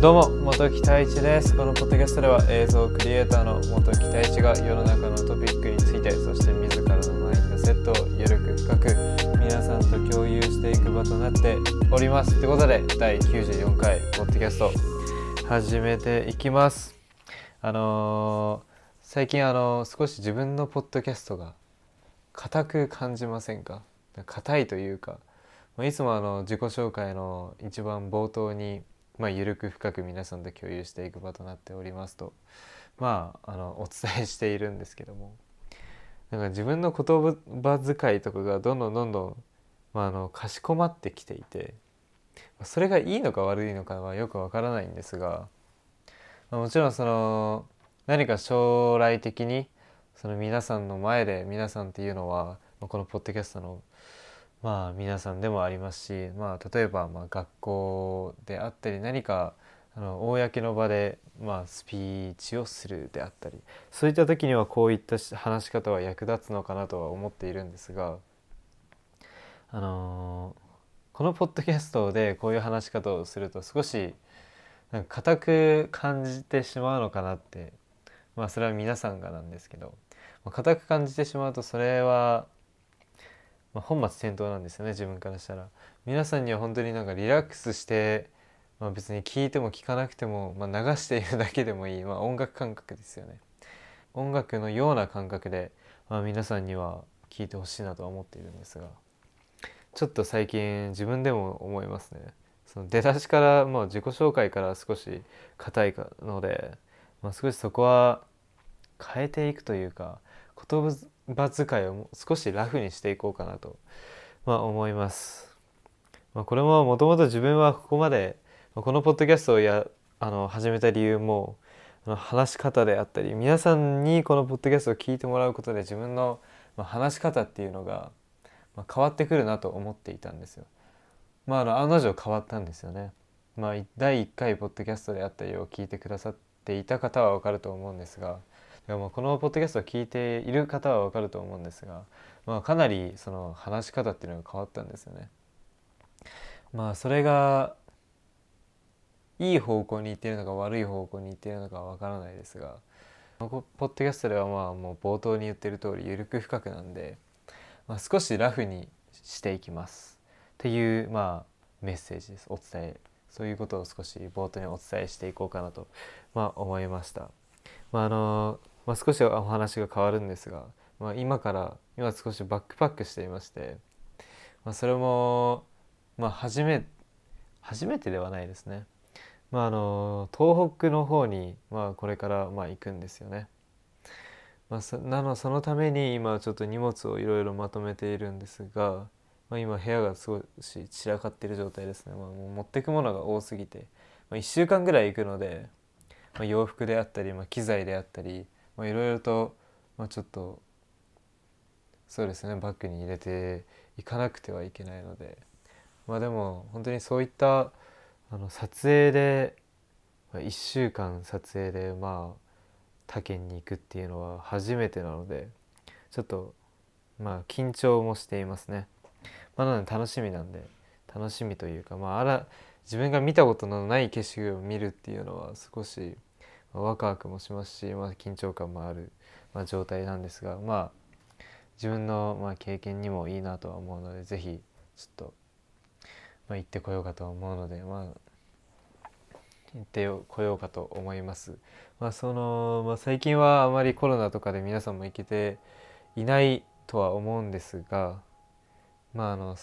どうも元木太一ですこのポッドキャストでは映像クリエイターの元木太一が世の中のトピックについてそして自らのマインドセットをゆるく深く皆さんと共有していく場となっております。ということで第94回ポッドキャスト始めていきます。あのー、最近あのー、少し自分のポッドキャストが硬く感じませんか？硬いというかまいつもあの自己紹介の一番冒頭にまあ、緩く深く皆さんと共有していく場となっておりますとまああのお伝えしているんですけどもなんか自分の言葉遣いとかがどんどんどんどん、まあ、あのかしこまってきていてそれがいいのか悪いのかはよくわからないんですが、まあ、もちろんその何か将来的にその皆さんの前で皆さんっていうのはこのポッドキャストのまあ皆さんでもありますし、まあ、例えばま学校であったり何かあの公の場でまあスピーチをするであったりそういった時にはこういった話し方は役立つのかなとは思っているんですが、あのー、このポッドキャストでこういう話し方をすると少しなんか硬く感じてしまうのかなってまあそれは皆さんがなんですけど硬く感じてしまうとそれはまあ、本末転倒なんですよね自分からしたら。皆さんには本当になんかリラックスして、まあ、別に聞いても聞かなくても、まあ、流しているだけでもいい、まあ、音楽感覚ですよね。音楽のような感覚で、まあ、皆さんには聞いてほしいなとは思っているんですが。ちょっと最近自分でも思いますね。その出だしからまあ自己紹介から少し硬いので、まあ、少しそこは変えていくというか言葉遣いを少しラフにしていこうかなと、まあ、思います。まあ、これももともと自分はここまでこのポッドキャストをやあの始めた理由も話し方であったり皆さんにこのポッドキャストを聞いてもらうことで自分の話し方っていうのが変わってくるなと思っていたんですよ。まあ、あの案の定変わったんですよね。まあ、第1回ポッドキャストであったりを聞いてくださっていた方は分かると思うんですがやもうこのポッドキャストを聞いている方はわかると思うんですが、まあ、かなりその話し方っていうのが変わったんですよね。まあそれがいい方向に行っているのか悪い方向に行っているのかわからないですがポッドキャストではまあもう冒頭に言ってる通り緩く深くなんで、まあ、少しラフにしていきますっていうまあメッセージですお伝えそういうことを少し冒頭にお伝えしていこうかなと、まあ、思いました。まあ、あのまあ、少しお話が変わるんですが、まあ、今から今少しバックパックしていまして、まあ、それも、まあ、初め初めてではないですね。まあ、あの東北の方に、まあ、これからまあ行くんですよね。まあ、そなのそのために今ちょっと荷物をいろいろまとめているんですが、まあ、今部屋が少し散らかっている状態ですね、まあ、もう持ってくものが多すぎて、まあ、1週間ぐらい行くので、まあ、洋服であったり、まあ、機材であったりいろいろと、まあ、ちょっとそうですねバッグに入れていかなくてはいけないのでまあでも本当にそういったあの撮影で、まあ、1週間撮影でまあ他県に行くっていうのは初めてなのでちょっとまあ緊張もしていますね。まあ、なので楽しみなんで楽しみというか、まあ、あら自分が見たことのない景色を見るっていうのは少しワクワクもしますし、まあ、緊張感もある、まあ、状態なんですがまあ自分のまあ経験にもいいなとは思うので是非ちょっと、まあ、行ってこようかと思うのでまあ行ってこようかと思います。まあそのまあ、最近はあまりコロナとかで皆さんも行けていないとは思うんですが、まあ、あの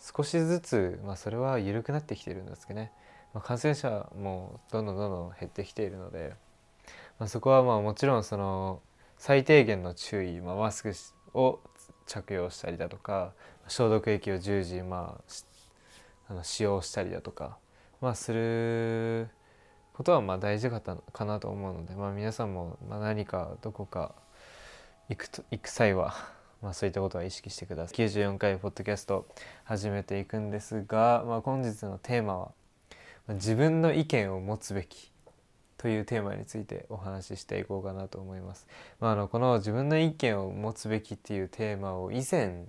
少しずつ、まあ、それは緩くなってきてるんですけどね、ま、感染者もどんどんどんどん減ってきているので。まあ、そこはまあもちろんその最低限の注意、まあ、マスクを着用したりだとか消毒液を従時まああの使用したりだとか、まあ、することはまあ大事かかなと思うので、まあ、皆さんもまあ何かどこか行くと行く際は まあそういったことは意識してください。94回ポッドキャスト始めていくんですが、まあ、本日のテーマは「自分の意見を持つべき」というテーマについてお話ししていこうかなと思います。まあ、あのこの自分の意見を持つべきっていうテーマを以前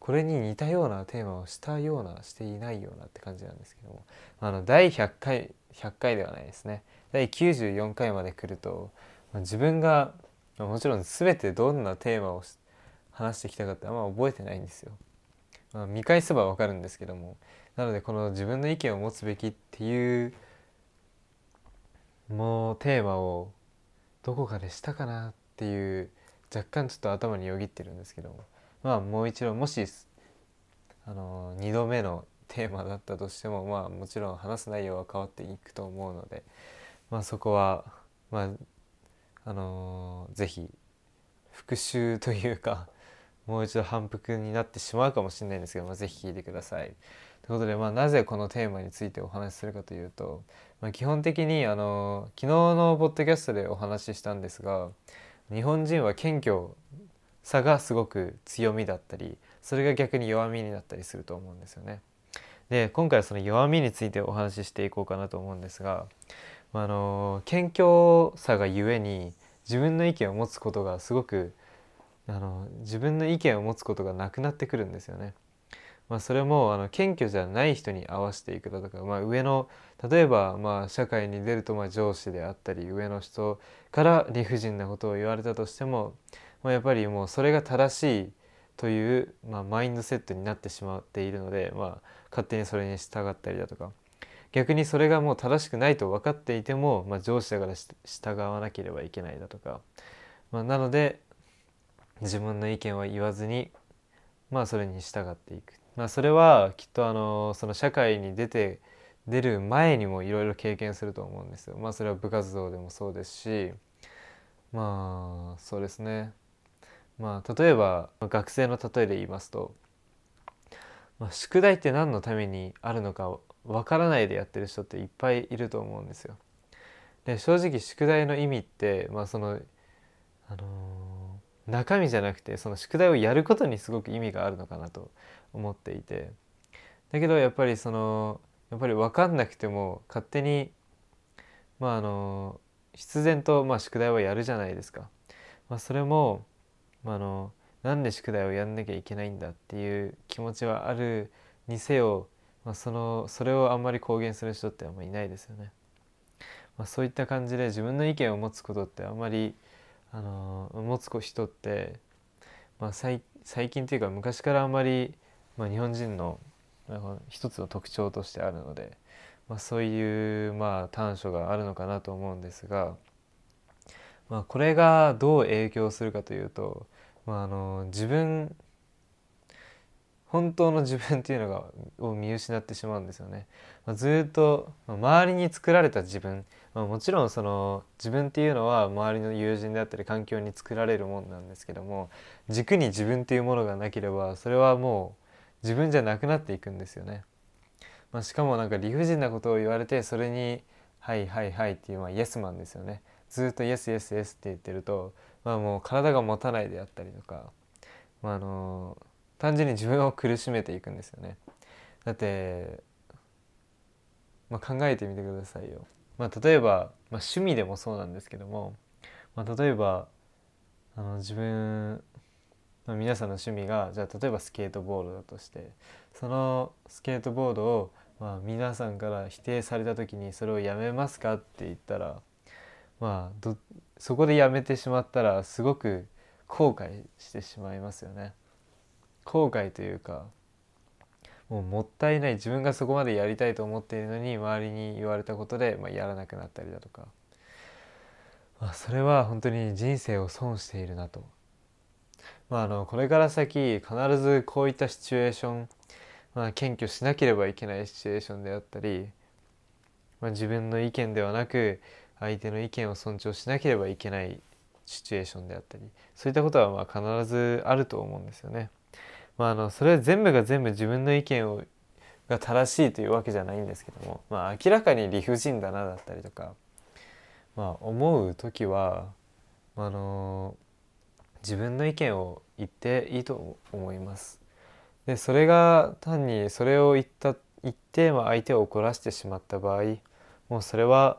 これに似たようなテーマをしたようなしていないようなって感じなんですけどもあの第100回100回ではないですね第94回まで来ると自分がもちろん全てどんなテーマを話してきたかってあんま覚えてないんですよ。まあ、見返せばわかるんですけどもなのでこの自分の意見を持つべきっていうもうテーマをどこかでしたかなっていう若干ちょっと頭によぎってるんですけどまあもう一度もしあの2度目のテーマだったとしてもまあもちろん話す内容は変わっていくと思うのでまあそこはまああのー、ぜひ復習というかもう一度反復になってしまうかもしれないんですけど、まあ、ぜひ聞いてください。ということで、まあ、なぜこのテーマについてお話しするかというと、まあ、基本的にあの昨日のポッドキャストでお話ししたんですが日本人は謙虚さがすごく強みだったりそれが逆に弱みになったりすると思うんですよね。で今回はその弱みについてお話ししていこうかなと思うんですがまああの謙虚さがゆえに自分の意見を持つことがすごくあの自分の意見を持つことがなくなってくるんですよね。まあ、それもあの謙虚じゃない人に合わせていくだとか、まあ、上の例えばまあ社会に出るとまあ上司であったり上の人から理不尽なことを言われたとしても、まあ、やっぱりもうそれが正しいという、まあ、マインドセットになってしまっているので、まあ、勝手にそれに従ったりだとか。逆にそれがもう正しくないと分かっていても、まあ、上司だから従わなければいけないだとか、まあ、なので自分の意見は言わずにまあそれに従っていく、まあ、それはきっとあのその社会に出て出る前にもいろいろ経験すると思うんですよ。まあそれは部活動でもそうですしまあそうですねまあ例えば学生の例えで言いますと、まあ、宿題って何のためにあるのかわからないでやってる人っていっぱいいると思うんですよ。で正直宿題の意味ってまあそのあの、中身じゃなくてその宿題をやることにすごく意味があるのかなと思っていてだけどやっぱりそのやっぱり分かんなくても勝手にまああの必然とまあ宿題はやるじゃないですか。まあ、それも、まあ、あのなんで宿題をやんなきゃいけないんだっていう気持ちはあるにせよまあ、そのそれをあんまり公言する人ってあんまりいないですよね。まあ、そういった感じで自分の意見を持つことってあんまりあの持つ人って、まあ、最近というか昔からあんまり、まあ、日本人の一つの特徴としてあるので、まあ、そういうまあ短所があるのかなと思うんですが、まあ、これがどう影響するかというと、まあ、あの自分本当の自分っていうのがを見失ってしまうんですよね。まあ、ずっと、周りに作られた自分、まあ、もちろんその自分っていうのは周りの友人であったり環境に作られるもんなんですけども軸に自分っていうものがなければそれはもう自分じゃなくなっていくんですよね。まあ、しかもなんか理不尽なことを言われてそれに「はいはいはい」っていうまあイエスマンですよね。ずっとイエスイエスイエスって言ってると、まあ、もう体が持たないであったりとか、まあ、あの単純に自分を苦しめていくんですよねだって、まあ、考えてみてくださいよ、まあ、例えば、まあ、趣味でもそうなんですけども、まあ、例えばあの自分、まあ、皆さんの趣味がじゃあ例えばスケートボードだとしてそのスケートボードを、まあ、皆さんから否定された時にそれをやめますかって言ったらまあそこでやめてしまったらすごく後悔してしまいますよね。後悔というかもうもったいない自分がそこまでやりたいと思っているのに周りに言われたことで、まあ、やらなくなったりだとか、まあ、それは本当に人生を損しているなと。まあ、あのこれから先必ずこういったシチュエーション、まあ、謙虚しなければいけないシチュエーションであったり、まあ、自分の意見ではなく相手の意見を尊重しなければいけないシチュエーションであったりそういったことはまあ必ずあると思うんですよね。まあ、あのそれは全部が全部自分の意見をが正しいというわけじゃないんですけども、まあ、明らかに理不尽だなだったりとか、まあ、思う時は、あの自分の意見を言っていいと思います。でそれが単にそれを言った言って、まあ、相手を怒らせてしまった場合もうそれは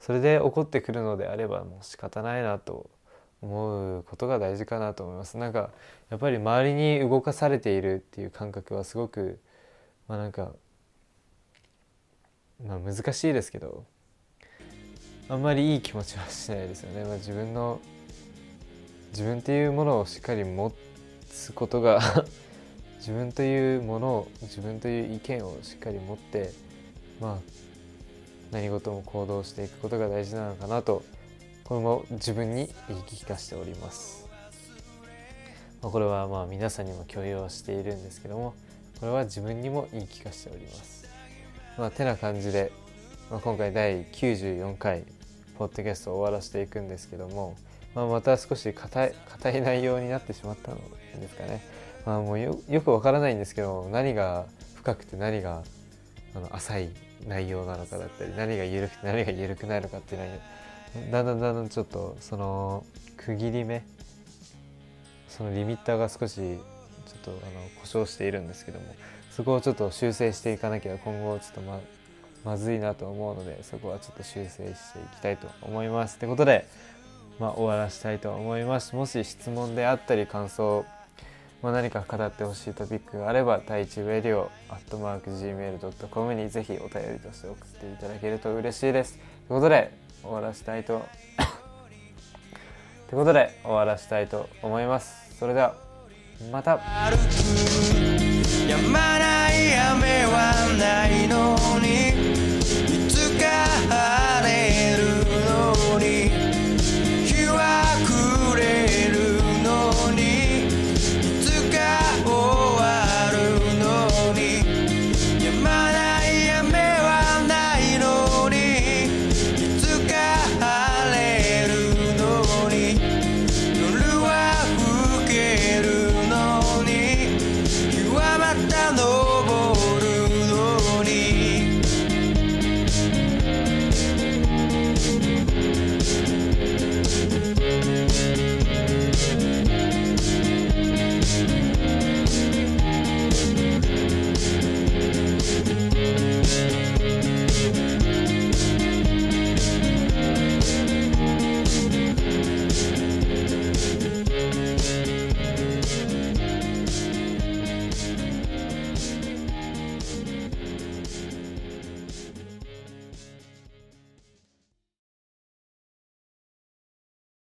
それで怒ってくるのであればもう仕方ないなと思うことが大事かなと思います。なんかやっぱり周りに動かされているっていう感覚はすごくまあなんかまあ難しいですけどあんまりいい気持ちはしないですよね、まあ、自分の自分っていうものをしっかり持つことが 自分というものを自分という意見をしっかり持ってまあ何事も行動していくことが大事なのかなとこれも自分に言い聞かせております。まあ、これはまあ皆さんにも共有をしているんですけどもこれは自分にも言い聞かせております。まあ、てな感じで、まあ、今回第94回ポッドキャストを終わらせていくんですけども、まあ、また少し硬い硬い内容になってしまったのですかね。まあ、もうよくわからないんですけど何が深くて何があの浅い内容なのかだったり何が緩くて何が緩くないのかっていうのはだんだんだんだんちょっとその区切り目そのリミッターが少しちょっとあの故障しているんですけどもそこをちょっと修正していかなきゃ今後ちょっとままずいなと思うのでそこはちょっと修正していきたいと思います。ってことで、まあ、終わらしたいと思います。もし質問であったり感想まあ、何か語ってほしいトピックがあれば、第一ウェディオ、アットマーク Gmail.com にぜひお便りとして送っていただけると嬉しいです。ということで、終わらしたいと。ということで、終わらしたいと思います。それでは、また。やまない雨はないの。